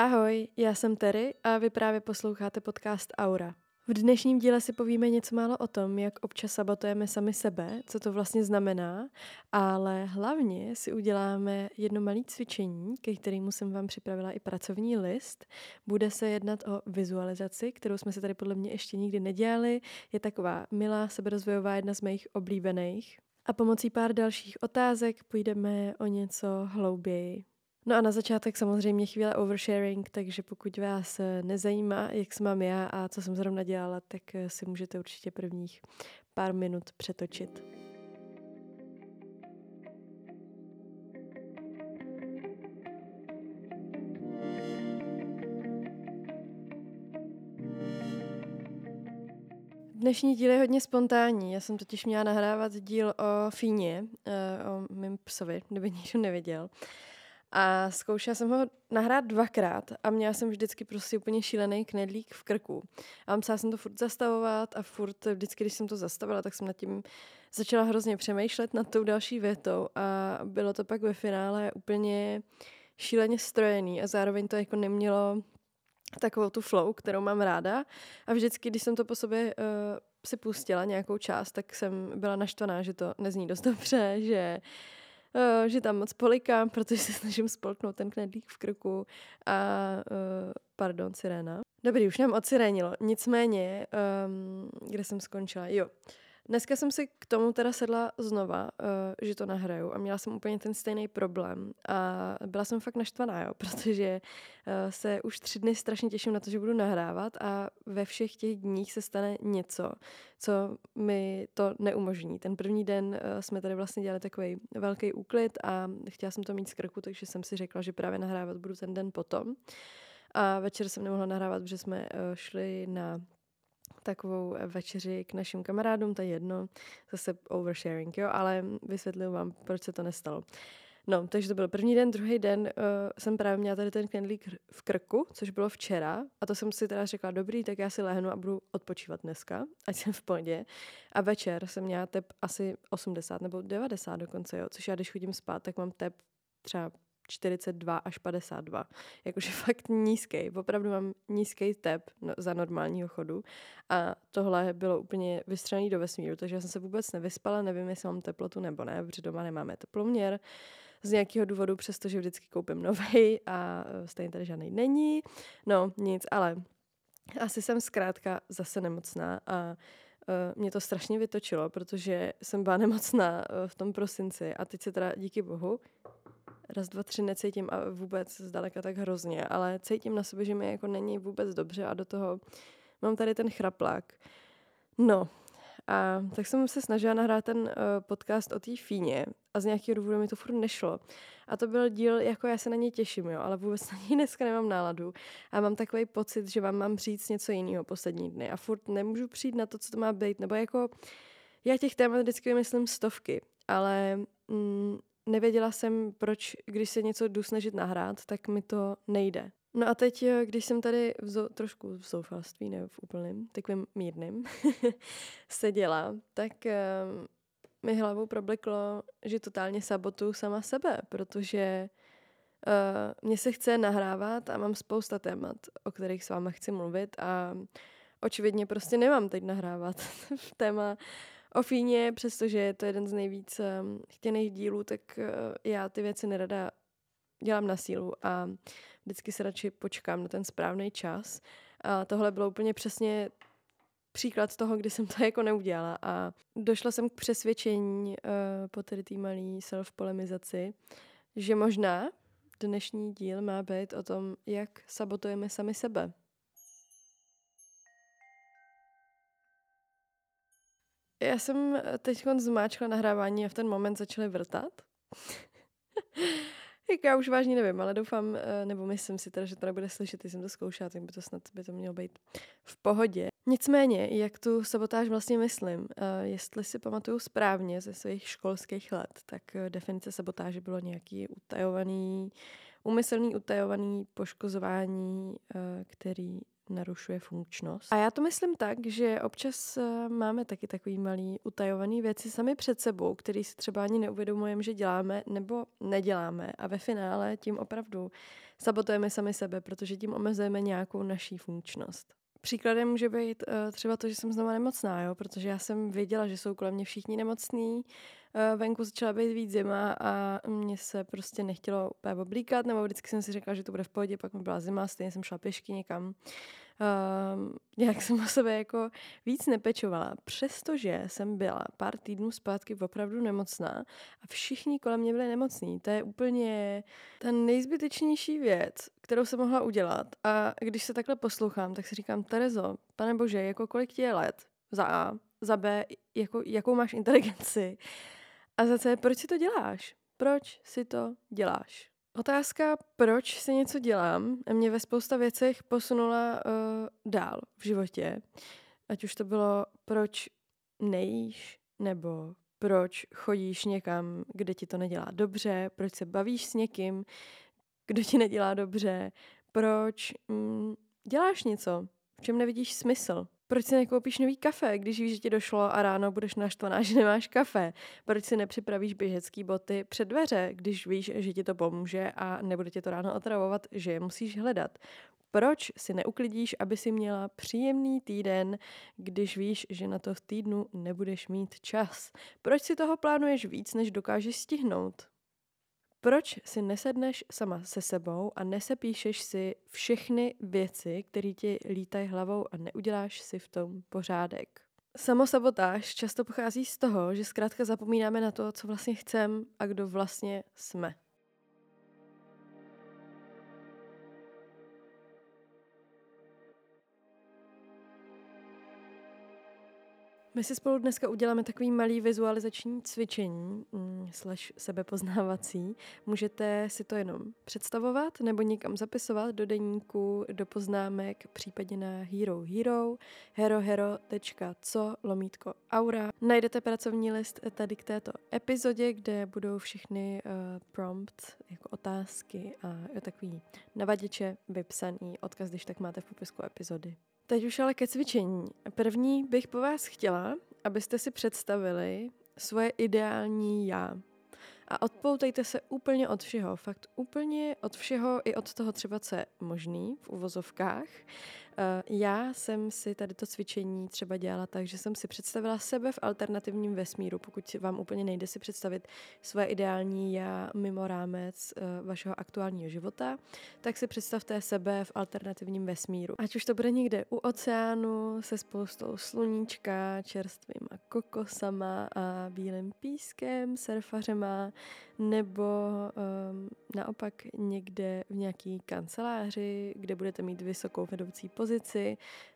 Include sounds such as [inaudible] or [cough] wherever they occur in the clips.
Ahoj, já jsem Terry a vy právě posloucháte podcast Aura. V dnešním díle si povíme něco málo o tom, jak občas sabotujeme sami sebe, co to vlastně znamená, ale hlavně si uděláme jedno malé cvičení, ke kterému jsem vám připravila i pracovní list. Bude se jednat o vizualizaci, kterou jsme se tady podle mě ještě nikdy nedělali. Je taková milá seberozvojová, jedna z mých oblíbených. A pomocí pár dalších otázek půjdeme o něco hlouběji. No a na začátek samozřejmě chvíle oversharing, takže pokud vás eh, nezajímá, jak se mám já a co jsem zrovna dělala, tak eh, si můžete určitě prvních pár minut přetočit. Dnešní díl je hodně spontánní. Já jsem totiž měla nahrávat díl o Fíně, eh, o mém psovi, kdyby [laughs] někdo nevěděl. A zkoušela jsem ho nahrát dvakrát a měla jsem vždycky prostě úplně šílený knedlík v krku. A musela jsem to furt zastavovat a furt vždycky, když jsem to zastavila, tak jsem nad tím začala hrozně přemýšlet nad tou další větou a bylo to pak ve finále úplně šíleně strojený a zároveň to jako nemělo takovou tu flow, kterou mám ráda. A vždycky, když jsem to po sobě uh, si pustila nějakou část, tak jsem byla naštvaná, že to nezní dost dobře, že uh, že tam moc polikám, [laughs] protože se snažím spolknout ten knedlík v krku a uh, pardon, siréna. Dobrý, už nám odsirénilo. Nicméně, um, kde jsem skončila? Jo. Dneska jsem si k tomu teda sedla znova, uh, že to nahraju a měla jsem úplně ten stejný problém a byla jsem fakt naštvaná, jo, [laughs] protože uh, se už tři dny strašně těším na to, že budu nahrávat a ve všech těch dních se stane něco, co mi to neumožní. Ten první den uh, jsme tady vlastně dělali takový velký úklid a chtěla jsem to mít z krku, takže jsem si řekla, že právě nahrávat budu ten den potom. A večer jsem nemohla nahrávat, protože jsme šli na takovou večeři k našim kamarádům, to je jedno, zase oversharing, jo, ale vysvětlím vám, proč se to nestalo. No, takže to byl první den, druhý den uh, jsem právě měla tady ten knedlík v krku, což bylo včera a to jsem si teda řekla, dobrý, tak já si lehnu a budu odpočívat dneska, ať jsem v pohodě. A večer jsem měla tep asi 80 nebo 90 dokonce, jo, což já když chodím spát, tak mám tep třeba 42 až 52. Jakože [laughs] fakt nízký. Opravdu mám nízký tep no, za normálního chodu. A tohle bylo úplně vystřelený do vesmíru, takže já jsem se vůbec nevyspala, nevím, jestli mám teplotu nebo ne, protože doma nemáme teploměr z nějakého důvodu, přestože vždycky koupím nový a e, stejně tady žádný není. No, nic, ale asi jsem zkrátka zase nemocná a Uh, mě to strašně vytočilo, protože jsem byla nemocná uh, v tom prosinci a teď se teda díky bohu raz, dva, tři necítím a vůbec zdaleka tak hrozně, ale cítím na sobě, že mi jako není vůbec dobře a do toho mám tady ten chraplák. No, a tak jsem se snažila nahrát ten uh, podcast o té fíně a z nějakého důvodu mi to furt nešlo. A to byl díl, jako já se na něj těším, jo, ale vůbec na něj [laughs] dneska nemám náladu. A mám takový pocit, že vám mám říct něco jiného poslední dny a furt nemůžu přijít na to, co to má být. Nebo jako, já těch témat vždycky vymyslím stovky, ale mm, nevěděla jsem, proč, když se něco jdu snažit nahrát, tak mi to nejde. No a teď, eh, když jsem tady v zo, trošku v zoufalství, ne v úplném, takovým mírným, [laughs] seděla, tak uh, mi hlavou probliklo, že totálně sabotu sama sebe, protože uh, mě se chce nahrávat a mám spousta témat, o kterých s váma chci mluvit a očividně prostě nemám teď nahrávat [laughs] téma o Fíně, přestože je to jeden z nejvíc um, chtěných dílů, tak uh, já ty věci nerada dělám na sílu a vždycky se radši počkám na ten správný čas. A tohle bylo úplně přesně příklad toho, kdy jsem to [laughs] jako neudělala a došla jsem k přesvědčení uh, po tedy té malé self-polemizaci, že možná dnešní díl má být o tom, jak sabotujeme sami sebe. Já jsem eh, teď zmáčkla nahrávání a v ten moment začaly vrtat. [laughs] Jak já už vážně nevím, ale doufám, eh, nebo myslím si teda, že to nebude slyšet, jsem to zkoušela, tak by to snad by to mělo být v pohodě. Nicméně, jak tu sabotáž vlastně myslím, eh, jestli si pamatuju správně ze svých školských let, tak definice sabotáže bylo nějaký utajovaný, umyslný utajovaný poškozování, který narušuje funkčnost. A já to myslím tak, že občas eh, máme taky takový malý utajovaný věci sami před sebou, který si třeba ani neuvědomujeme, že děláme nebo neděláme a ve finále tím opravdu sabotujeme sami sebe, protože tím omezujeme nějakou naší funkčnost. Příkladem může být uh, třeba to, že jsem znova nemocná, jo? protože já jsem věděla, že jsou kolem mě všichni nemocní, venku začala být víc zima a mě se prostě nechtělo úplně oblíkat, nebo vždycky jsem si řekla, že to bude v pohodě, pak mi byla zima, stejně jsem šla pěšky někam uh, nějak [laughs] jsem o sebe jako víc nepečovala, přestože jsem byla pár týdnů zpátky opravdu nemocná a všichni kolem mě byli nemocní. To je úplně ta nejzbytečnější věc, kterou jsem mohla udělat. A když se takhle poslouchám, tak si říkám, Terezo, pane bože, jako kolik ti je let? Za A, za B, jako, jakou máš inteligenci? A za proč si to děláš? Proč si to děláš? Otázka, proč si něco dělám, mě ve spousta věcech posunula uh, dál v životě. Ať už to bylo, proč nejíš, nebo proč chodíš někam, kde ti to nedělá dobře, proč se bavíš s někým, kdo ti nedělá dobře, proč mm, děláš něco, v čem nevidíš smysl. Proč si nekoupíš nový kafe, když víš, že ti došlo a ráno budeš naštvaná, [laughs] že nemáš kafe? Proč si nepřipravíš běžecký boty před dveře, když víš, že ti to pomůže a nebude tě to ráno otravovat, že je musíš hledat? Proč si neuklidíš, aby si měla příjemný týden, když víš, že na to v týdnu nebudeš mít čas? Proč si toho plánuješ víc, než dokážeš stihnout? Proč si nesedneš sama se sebou a nesepíšeš si všechny věci, které ti lítají hlavou a neuděláš si v tom pořádek? Samosabotáž často pochází z toho, že zkrátka zapomínáme na to, co vlastně chceme a kdo vlastně jsme. My si spolu dneska uděláme takový malý vizualizační cvičení, mm, slash sebepoznávací. Můžete si to jenom představovat nebo někam zapisovat do deníku, do poznámek, případně na Hero Hero, herohero.co, lomítko aura. Najdete pracovní list tady k této epizodě, kde budou všechny uh, prompts, jako otázky a takový navaděče vypsaný. Odkaz, když tak máte v popisku epizody. Teď už ale ke cvičení. První bych po vás chtěla, abyste si představili svoje ideální já. A odpoutejte se úplně od všeho, fakt úplně od všeho, i od toho třeba, co je možný v uvozovkách. Eh, já jsem si tady to cvičení třeba dělala tak, že jsem si představila sebe v alternativním vesmíru, pokud vám úplně nejde si představit svoje ideální já mimo rámec eh, vašeho aktuálního života, tak si představte sebe v alternativním vesmíru. Ať už to bude někde u oceánu se spoustou sluníčka, čerstvýma kokosama a bílým pískem, surfařema, nebo um, naopak někde v nějaký kanceláři, kde budete mít vysokou vedoucí pozici,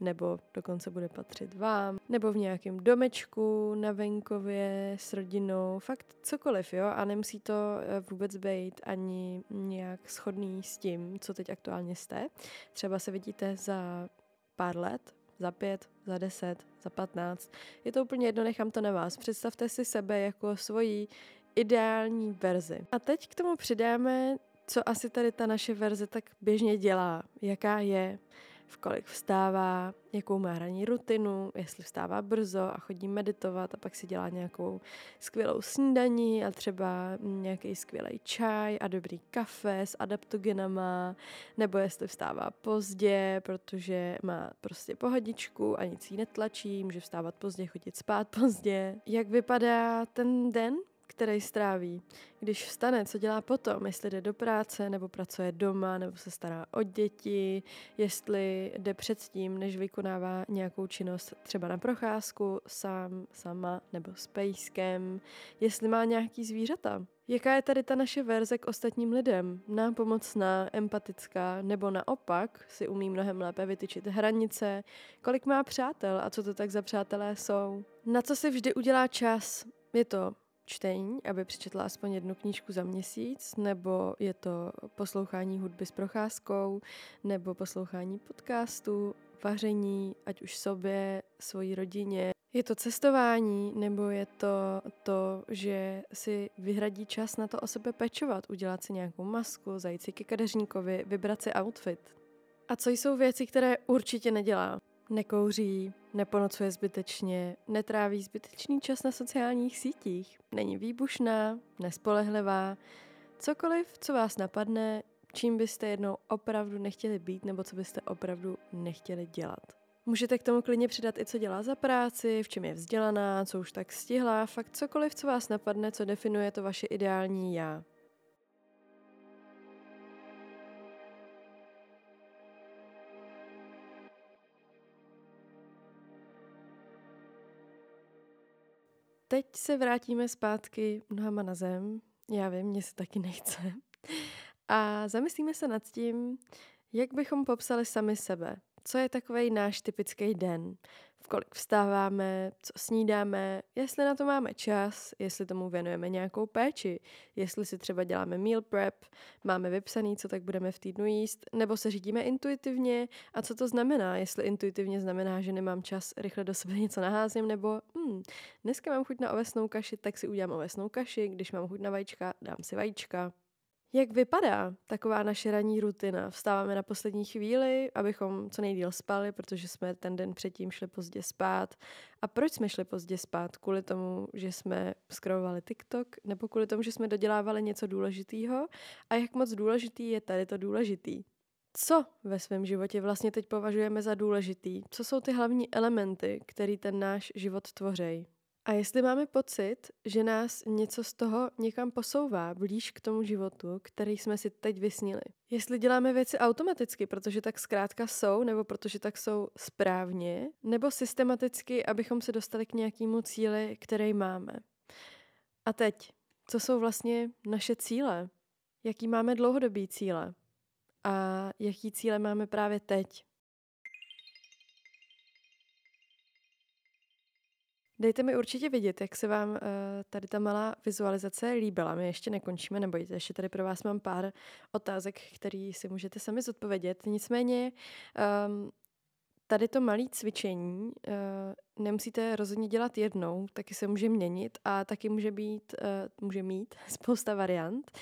nebo dokonce bude patřit vám, nebo v nějakém domečku na venkově s rodinou, fakt cokoliv, jo, a nemusí to eh, vůbec být ani nějak shodný s tím, co teď aktuálně jste. Třeba se vidíte za pár let, za pět, za deset, za patnáct. Je to úplně jedno, nechám to na vás. Představte si sebe jako svoji ideální verzi. A teď k tomu přidáme, co asi tady ta naše verze tak běžně dělá, jaká je, v kolik vstává, jakou má ranní rutinu, jestli vstává brzo a chodí meditovat a pak si dělá nějakou skvělou snídaní a třeba nějaký skvělý čaj a dobrý kafe s adaptogenama, nebo jestli vstává pozdě, protože má prostě pohodičku a nic jí netlačí, může vstávat pozdě, chodit spát pozdě. Jak vypadá ten den který stráví. Když vstane, co dělá potom, jestli jde do práce, nebo pracuje doma, nebo se stará o děti, jestli jde předtím, než vykonává nějakou činnost třeba na procházku, sám, sama nebo s pejskem, jestli má nějaký zvířata. Jaká je tady ta naše verze k ostatním lidem? Nápomocná, empatická, nebo naopak si umí mnohem lépe vytyčit hranice, kolik má přátel a co to tak za přátelé jsou? Na co si vždy udělá čas? Je to čtení, aby přečetla aspoň jednu knížku za měsíc, nebo je to poslouchání hudby s procházkou, nebo poslouchání podcastu, vaření, ať už sobě, svojí rodině. Je to cestování, nebo je to to, že si vyhradí čas na to o sebe pečovat, udělat si nějakou masku, zajít si ke kadeřníkovi, vybrat si outfit. A co jsou věci, které určitě nedělá? Nekouří, neponocuje zbytečně, netráví zbytečný čas na sociálních sítích, není výbušná, nespolehlivá, cokoliv, co vás napadne, čím byste jednou opravdu nechtěli být nebo co byste opravdu nechtěli dělat. Můžete k tomu klidně přidat i co dělá za práci, v čem je vzdělaná, co už tak stihla, fakt cokoliv, co vás napadne, co definuje to vaše ideální já. Teď se vrátíme zpátky nohama na zem. Já vím, mně se taky nechce. A zamyslíme se nad tím, jak bychom popsali sami sebe. Co je takový náš typický den? V kolik vstáváme, co snídáme, jestli na to máme čas, jestli tomu věnujeme nějakou péči, jestli si třeba děláme meal prep, máme vypsaný, co tak budeme v týdnu jíst, nebo se řídíme intuitivně a co to znamená, jestli intuitivně znamená, že nemám čas, rychle do sebe něco naházím, nebo hmm, dneska mám chuť na ovesnou kaši, tak si udělám ovesnou kaši, když mám chuť na vajíčka, dám si vajíčka. Jak vypadá taková naše ranní rutina? Vstáváme na poslední chvíli, abychom co nejdíl spali, protože jsme ten den předtím šli pozdě spát. A proč jsme šli pozdě spát? Kvůli tomu, že jsme scrollovali TikTok, nebo kvůli tomu, že jsme dodělávali něco důležitého? A jak moc důležitý je tady to důležitý? Co ve svém životě vlastně teď považujeme za důležitý? Co jsou ty hlavní elementy, které ten náš život tvoří? A jestli máme pocit, že nás něco z toho někam posouvá blíž k tomu životu, který jsme si teď vysnili. Jestli děláme věci automaticky, protože tak zkrátka jsou, nebo protože tak jsou správně, nebo systematicky, abychom se dostali k nějakému cíli, který máme. A teď, co jsou vlastně naše cíle? Jaký máme dlouhodobý cíle? A jaký cíle máme právě teď? Dejte mi určitě vidět, jak se vám uh, tady ta malá vizualizace líbila. My ještě nekončíme, nebojte, ještě tady pro vás mám pár otázek, které si můžete sami zodpovědět. Nicméně um, tady to malé cvičení uh, nemusíte rozhodně dělat jednou, taky se může měnit a taky může být, uh, může mít [laughs] spousta variant. Uh,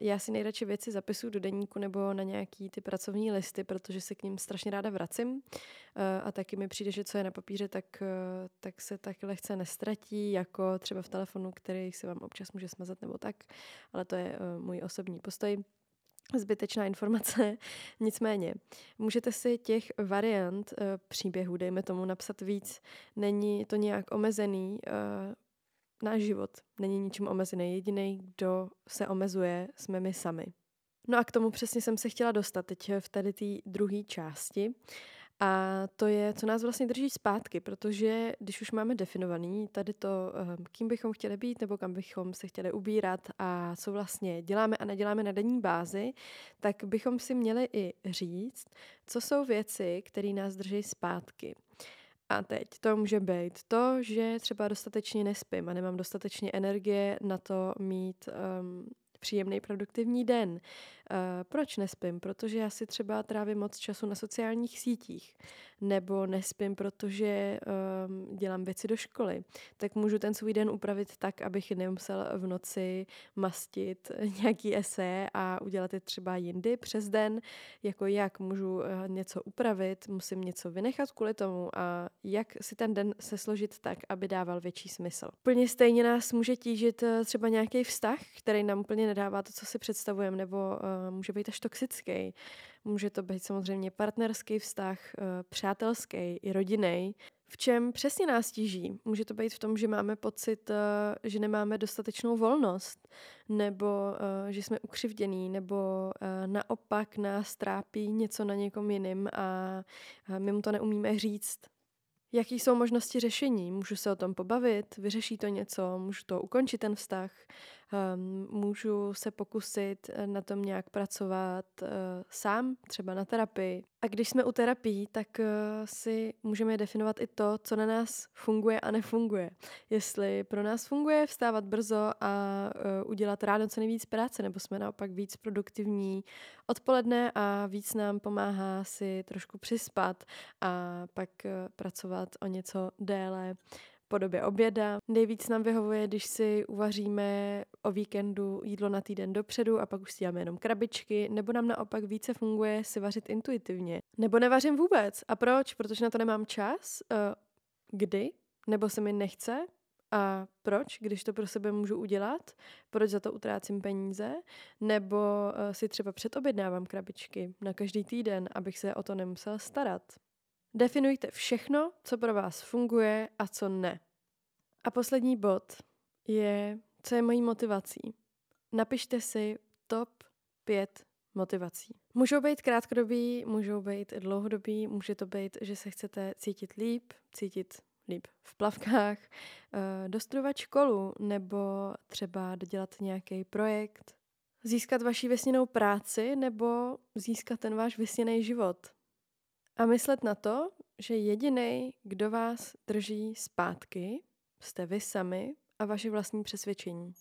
já si nejradši věci zapisuju do deníku nebo na nějaký ty pracovní listy, protože se k ním strašně ráda vracím uh, a taky mi přijde, že co je na papíře, tak, uh, tak se tak lehce nestratí, jako třeba v telefonu, který se vám občas může smazat nebo tak, ale to je uh, můj osobní postoj zbytečná informace. [laughs] Nicméně, můžete si těch variant uh, příběhů, dejme tomu, napsat víc. Není to nějak omezený. Uh, náš život není ničím omezený. Jediný, kdo se omezuje, jsme my sami. No a k tomu přesně jsem se chtěla dostat teď v tady té druhé části. A to je, co nás vlastně drží zpátky, protože když už máme definovaný tady to, ehm, kým bychom chtěli být nebo kam bychom se chtěli ubírat a co vlastně děláme a neděláme na denní bázi, tak bychom si měli i říct, co jsou věci, které nás drží zpátky. A teď to může být to, že třeba dostatečně nespím a nemám dostatečně energie na to mít um, příjemný, produktivní den. Uh, proč nespím? Protože já si třeba trávím moc času na sociálních sítích nebo nespím, protože um, dělám věci do školy, tak můžu ten svůj den upravit tak, abych nemusel v noci mastit [laughs] nějaký ese a udělat je třeba jindy přes den, jako jak můžu uh, něco upravit, musím něco vynechat kvůli tomu a jak si ten den se složit tak, aby dával větší smysl. Úplně stejně nás může tížit uh, třeba nějaký vztah, který nám úplně nedává to, co si představujeme, nebo uh, může být až toxický. Může to být samozřejmě partnerský vztah, eh, přátelský i rodinný. V čem přesně nás tíží? Může to být v tom, že máme pocit, eh, že nemáme dostatečnou volnost, nebo eh, že jsme ukřivdění, nebo naopak nás trápí něco na někom jiným a my mu to neumíme říct. Jaký jsou možnosti řešení? Můžu se o tom pobavit? Vyřeší to něco? Můžu to ukončit ten vztah? Um, můžu se pokusit eh, na tom nějak pracovat uh, sám, třeba na terapii. A když jsme u terapii, tak uh, si můžeme definovat i to, co na nás funguje a nefunguje. Jestli pro nás funguje vstávat brzo a udělat ráno co nejvíc práce, nebo jsme naopak víc produktivní odpoledne a víc nám pomáhá si trošku přispat a pak pracovat o něco déle podobě oběda. Nejvíc nám vyhovuje, když si uvaříme o víkendu jídlo na týden dopředu a pak už si děláme jenom krabičky, nebo nám naopak více funguje si vařit intuitivně. Nebo nevařím vůbec. A proč? Protože na to nemám čas. Uh, kdy? Nebo se mi nechce? A proč, když to pro sebe můžu udělat? Proč za to utrácím peníze? Nebo uh, si třeba předobjednávám krabičky na každý týden, abych se o to nemusel starat? Definujte všechno, co pro vás funguje a co ne. A poslední bod je, co je mojí motivací. Napište si top 5 motivací. Můžou být krátkodobí, můžou být dlouhodobí, může to být, že se chcete cítit líp, cítit líp v plavkách, eh, dostudovat školu nebo třeba dodělat nějaký projekt, získat vaši vysněnou práci nebo získat ten váš vysněný život. A myslet na to, že jediný, kdo vás drží zpátky, jste vy sami a vaše vlastní přesvědčení.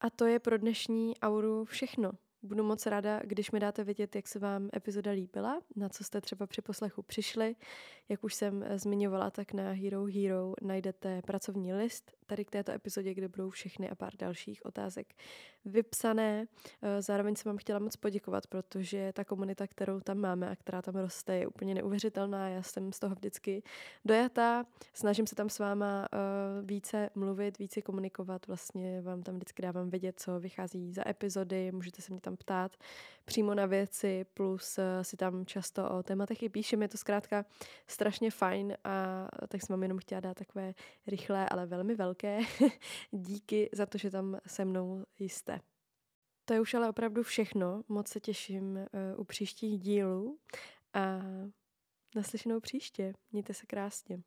A to je pro dnešní auru všechno. Budu moc ráda, když mi dáte vědět, jak se vám epizoda líbila, na co jste třeba při poslechu přišli. Jak už jsem eh, zmiňovala, tak na Hero Hero najdete pracovní list tady k této epizodě, kde budou všechny a pár dalších otázek vypsané. Eh, zároveň jsem vám chtěla moc poděkovat, protože ta komunita, kterou tam máme a která tam roste, je úplně neuvěřitelná. Já jsem z toho vždycky dojatá. Snažím se tam s váma eh, více mluvit, více komunikovat. Vlastně vám tam vždycky dávám vědět, co vychází za epizody. Můžete se mě tam ptát přímo na věci, plus eh, si tam často o tématech i píšem. Je to zkrátka strašně fajn a tak jsem vám jenom chtěla dát takové rychlé, ale velmi velké [laughs] díky za to, že tam se mnou jste. To je už ale opravdu všechno. Moc se těším uh, u příštích dílů a naslyšenou příště. Mějte se krásně.